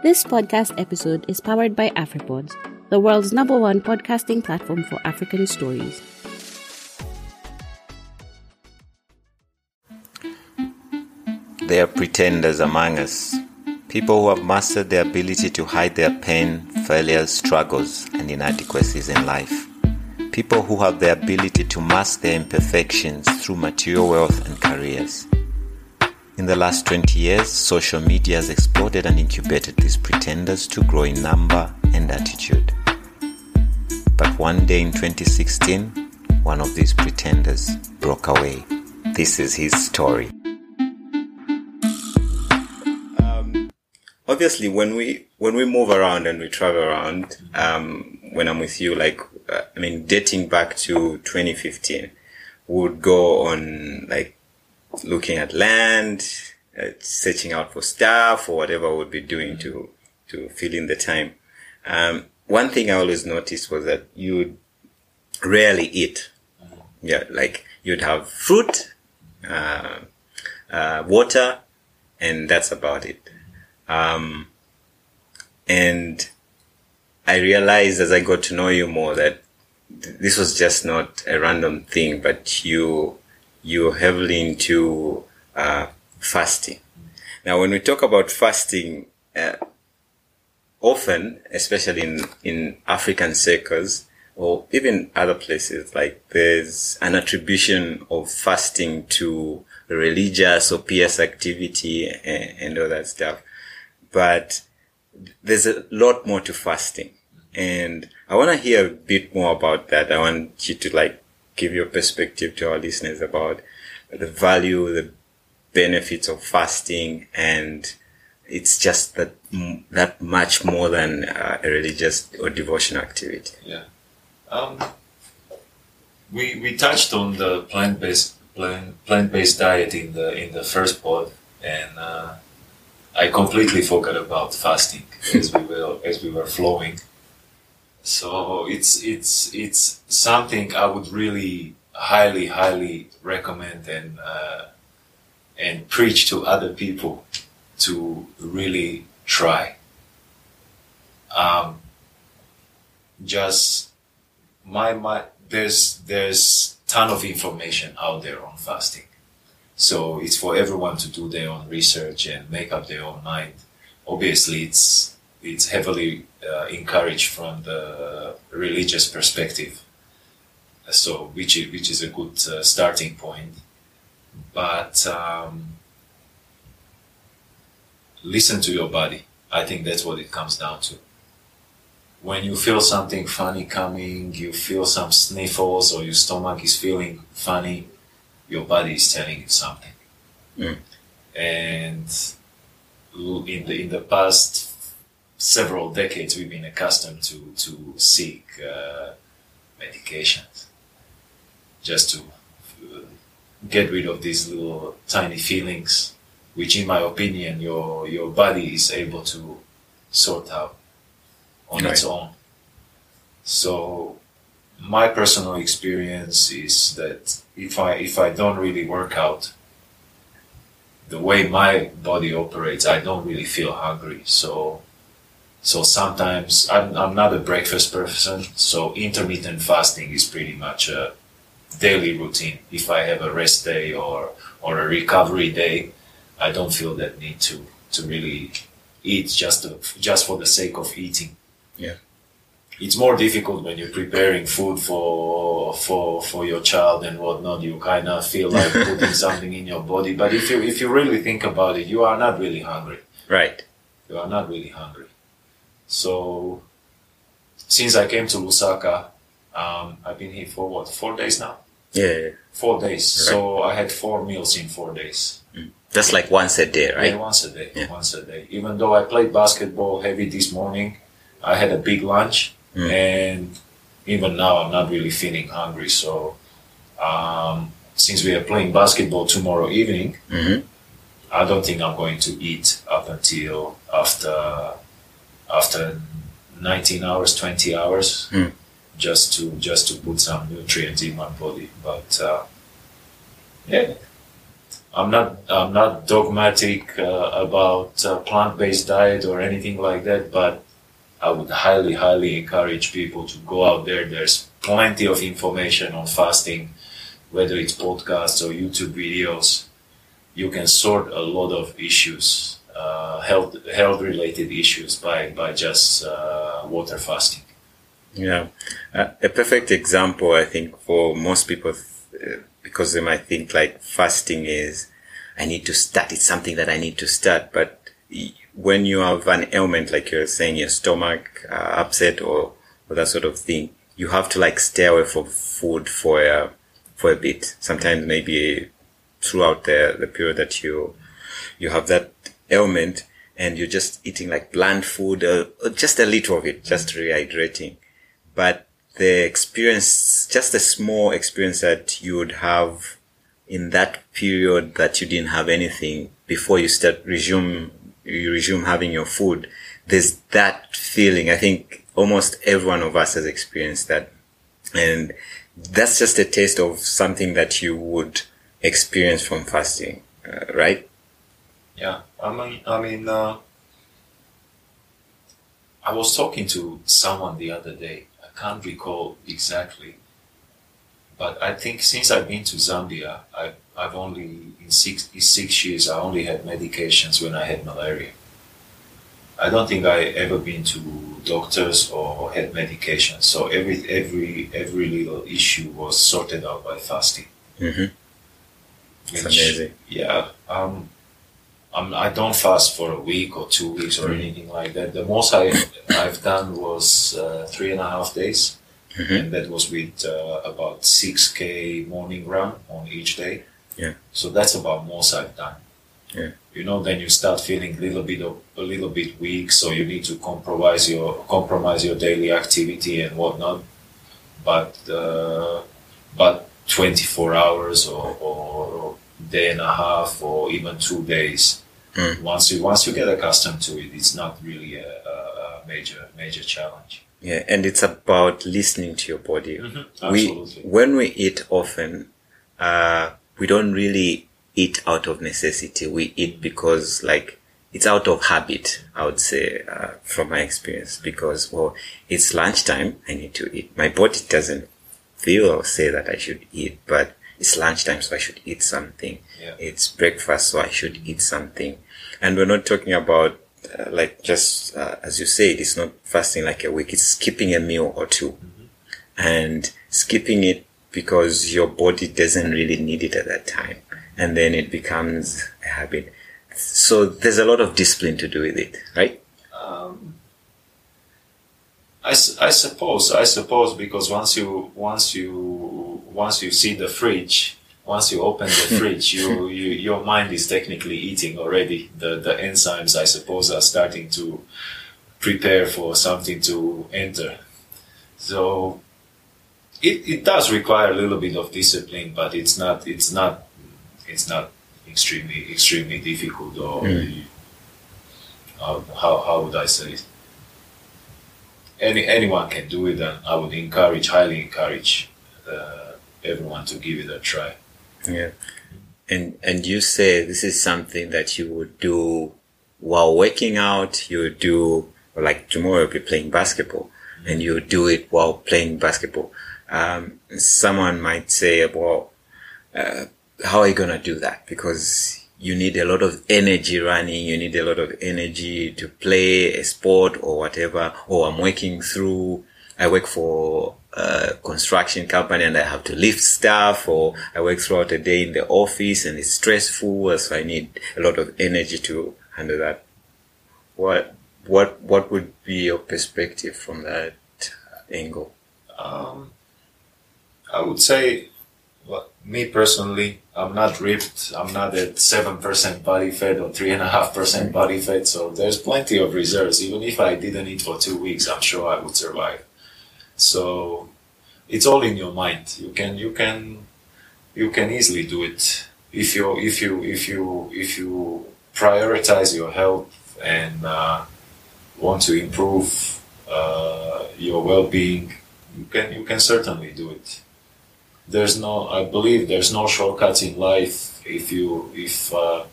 This podcast episode is powered by AfriPods, the world's number one podcasting platform for African stories. There are pretenders among us, people who have mastered the ability to hide their pain, failures, struggles, and inadequacies in life. People who have the ability to mask their imperfections through material wealth and careers. In the last 20 years, social media has exploded and incubated these pretenders to grow in number and attitude. But one day in 2016, one of these pretenders broke away. This is his story. Um, obviously, when we when we move around and we travel around, um, when I'm with you, like uh, I mean, dating back to 2015, we would go on like looking at land, uh, searching out for stuff or whatever we'd be doing to, to fill in the time. Um, one thing I always noticed was that you'd rarely eat. Yeah, like you'd have fruit, uh, uh, water, and that's about it. Um, and I realized as I got to know you more that th- this was just not a random thing, but you you're heavily into uh, fasting. Now, when we talk about fasting, uh, often, especially in, in African circles or even other places, like there's an attribution of fasting to religious or pious activity and, and all that stuff. But there's a lot more to fasting. And I want to hear a bit more about that. I want you to like give your perspective to our listeners about the value, the benefits of fasting, and it's just that that much more than uh, a religious or devotional activity. Yeah. Um, we we touched on the plant based plant plant based diet in the in the first pod, and uh, I completely forgot about fasting as we were as we were flowing. So it's it's it's something I would really highly highly recommend and uh, and preach to other people to really try. Um, just my my there's there's ton of information out there on fasting, so it's for everyone to do their own research and make up their own mind. Obviously, it's it's heavily uh, encouraged from the religious perspective. So, which is, which is a good uh, starting point. But um, listen to your body. I think that's what it comes down to. When you feel something funny coming, you feel some sniffles, or your stomach is feeling funny, your body is telling you something. Mm. And in the in the past several decades we've been accustomed to to seek uh, medications just to uh, get rid of these little tiny feelings which in my opinion your your body is able to sort out on Right. its own so my personal experience is that if i if i don't really work out the way my body operates i don't really feel hungry so so sometimes I'm, I'm not a breakfast person, so intermittent fasting is pretty much a daily routine. If I have a rest day or or a recovery day, I don't feel that need to to really eat just to, just for the sake of eating. Yeah. It's more difficult when you're preparing food for for for your child and whatnot. You kind of feel like putting something in your body, but if you if you really think about it, you are not really hungry Right. you are not really hungry. So, since I came to Lusaka, um, I've been here for what, four days now? Yeah. Four days. So, I had four meals in four days. That's like once a day, right? Yeah, once a day. Yeah. Once a day. Even though I played basketball heavy this morning, I had a big lunch, Mm. and even now I'm not really feeling hungry. So, um, since we are playing basketball tomorrow evening, hmm I don't think I'm going to eat up until after after 19 hours, 20 hours, Hmm. just to just to put some nutrients in my body. But uh, yeah, I'm not I'm not dogmatic uh, about uh, plant-based diet or anything like that, but I would highly highly encourage people to go out there. There's plenty of information on fasting, whether it's podcasts or YouTube videos. You can sort a lot of issues, uh, health health related issues by by just uh, water fasting. Yeah, uh, a perfect example, I think, for most people, uh, because they might think like fasting is, I need to start. It's something that I need to start. But when you have an ailment, like you're saying, your stomach uh, upset or, or that sort of thing, you have to like stay away from food for a, for a bit. Sometimes maybe throughout the, the period that you, you have that ailment and you're just eating like bland food, uh, just a little of it, just rehydrating but the experience, just a small experience that you would have in that period that you didn't have anything before you start resume, you resume having your food. There's that feeling. I think almost every one of us has experienced that. And that's just a taste of something that you would experience from fasting, uh, right? Yeah, I mean, I mean, uh, I was talking to someone the other day. I can't recall exactly, but I think since I've been to Zambia, I, I've only in six in six years I only had medications when I had malaria. I don't think I ever been to doctors or had medications. So every every every little issue was sorted out by fasting. Mm-hmm. It's amazing. Yeah. Um, um, I don't fast for a week or two weeks or anything like that. The most I, I've done was uh, three and a half days. Mhm. And that was with uh, about 6K morning run on each day. Yeah. So that's about most I've done. Yeah. You know, then you start feeling a little bit of, a little bit weak, so you need to compromise your compromise your daily activity and whatnot. But uh, but 24 hours or, or day and a half or even two days. Mm. Once you once you get accustomed to it, it's not really a, a, a major major challenge. Yeah, and it's about listening to your body. We, Absolutely. when we eat often, uh, we don't really eat out of necessity. We eat because, like, it's out of habit, I would say, uh, from my experience. Because, well, it's lunchtime, I need to eat. My body doesn't feel or say that I should eat, but it's lunchtime, so I should eat something. Yeah. It's breakfast, so I should eat something. And we're not talking about uh, like just uh, as you said, it's not fasting like a week. It's skipping a meal or 2 and skipping it because your body doesn't really need it at that time, and then it becomes a habit. So there's a lot of discipline to do with it, right? Um, I, I suppose I suppose because once you once you once you see the fridge, once you open the fridge, you, you your mind is technically eating already. The the enzymes I suppose are starting to prepare for something to enter. So it, it does require a little bit of discipline, but it's not it's not it's not extremely extremely difficult or Mm. uh, how how would I say it? Any anyone can do it, and I would encourage, highly encourage uh, everyone to give it a try. Yeah. And and you say this is something that you would do while working out. You would do like tomorrow you'll be playing basketball, and you do it while playing basketball. Um, someone might say, "Well, uh, how are you gonna do that?" Because you need a lot of energy running. You need a lot of energy to play a sport or whatever. Or I'm working through. I work for a construction company and I have to lift stuff or I work throughout the day in the office and it's stressful. So I need a lot of energy to handle that. What, what, what would be your perspective from that angle? Um, I would say, well, me personally, I'm not ripped. I'm not at seven percent body fat or three and a half percent body fat. So there's plenty of reserves. Even if I didn't eat for two weeks, I'm sure I would survive. So it's all in your mind. You can you can you can easily do it if you if you if you if you prioritize your health and uh, want to improve uh, your well-being. You can you can certainly do it. There's no I believe there's no shortcuts in life. if you if uh,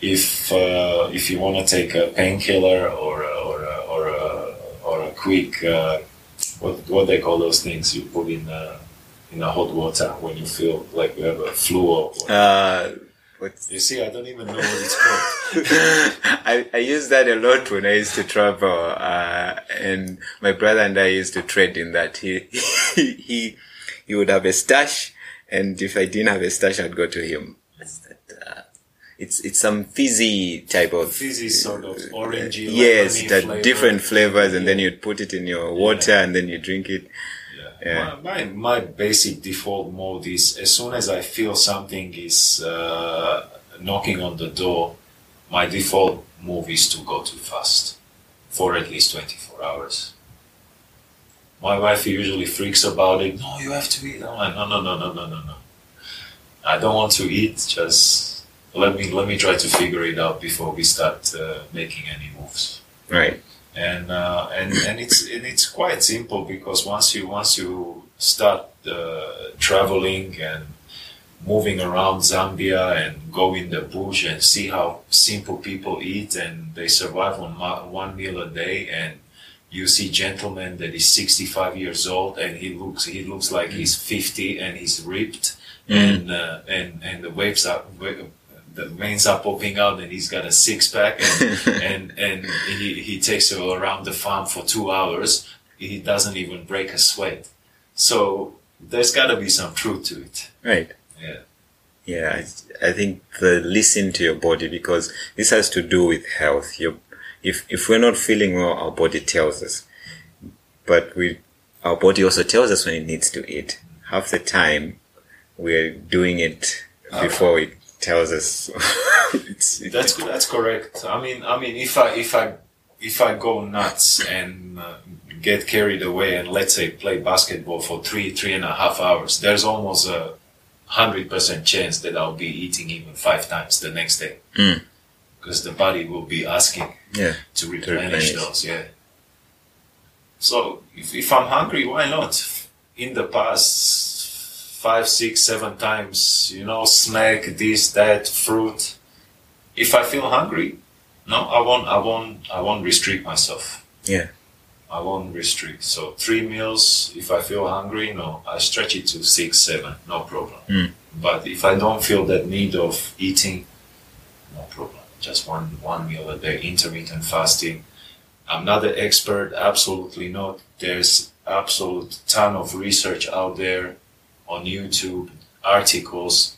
if uh, if you want to take a painkiller or or or a, or a quick uh, what what they call those things you put in uh, in a hot water when you feel like you have a flu or, or Uh, you see I don't even know what it's called. I, I use that a lot when I used to travel, uh, and my brother and I used to trade in that. He, he, he would have a stash, and if I didn't have a stash, I'd go to him. That? Uh, it's, it's some fizzy type of. Fizzy sort of orangey, Yes, lemony that flavor. different flavors, and then you'd put it in your water, and then you drink it. Yeah. Yeah. My, my my basic default mode is as soon as I feel something is uh, knocking on the door, my default move is to go to fast for at least 24 hours. My wife usually freaks about it. No, you have to eat. I'm like, no, no, no, no, no, no, no. I don't want to eat. Just let me let me try to figure it out before we start uh, making any moves. Right. and uh, and and it's and it's quite simple because once you once you start uh, traveling and moving around Zambia and go in the bush and see how simple people eat and they survive on ma- one meal a day and you see gentleman that is 65 years old and he looks he looks like he's 50 and he's ripped and uh, and and the waves are the veins are popping out and he's got a six pack and and, and he, he takes you around the farm for two hours he doesn't even break a sweat so there's got to be some truth to it Right. yeah Yeah, I, I think the listen to your body because this has to do with health. Your, if if we're not feeling well, our body tells us, but we our body also tells us when it needs to eat. Half the time, we're doing it before it tells us. it's, it- That's that's correct. I mean, I mean, if I if I if I go nuts and uh, get carried away and let's say play basketball for three three and a half hours, there's almost a hundred percent chance that I'll be eating even five times the next day Mm. because the body will be asking yeah, to replenish, replenish. those. Yeah. So if, if I'm hungry, why not? In the past, five, six, seven times, you know, snack, this, that, fruit. If I feel hungry, no, I won't, I won't, I won't restrict myself. yeah, I won't restrict. So three meals. If I feel hungry, no, I stretch it to six, seven, no problem. Mm. But if I don't feel that need of eating, no problem. Just one one meal a day, intermittent fasting. I'm not an expert, absolutely not. There's absolute ton of research out there on YouTube, articles.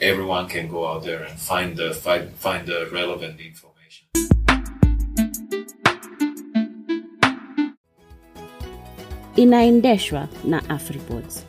Everyone can go out there and find the find, find the relevant information. inaendeshwa na afripods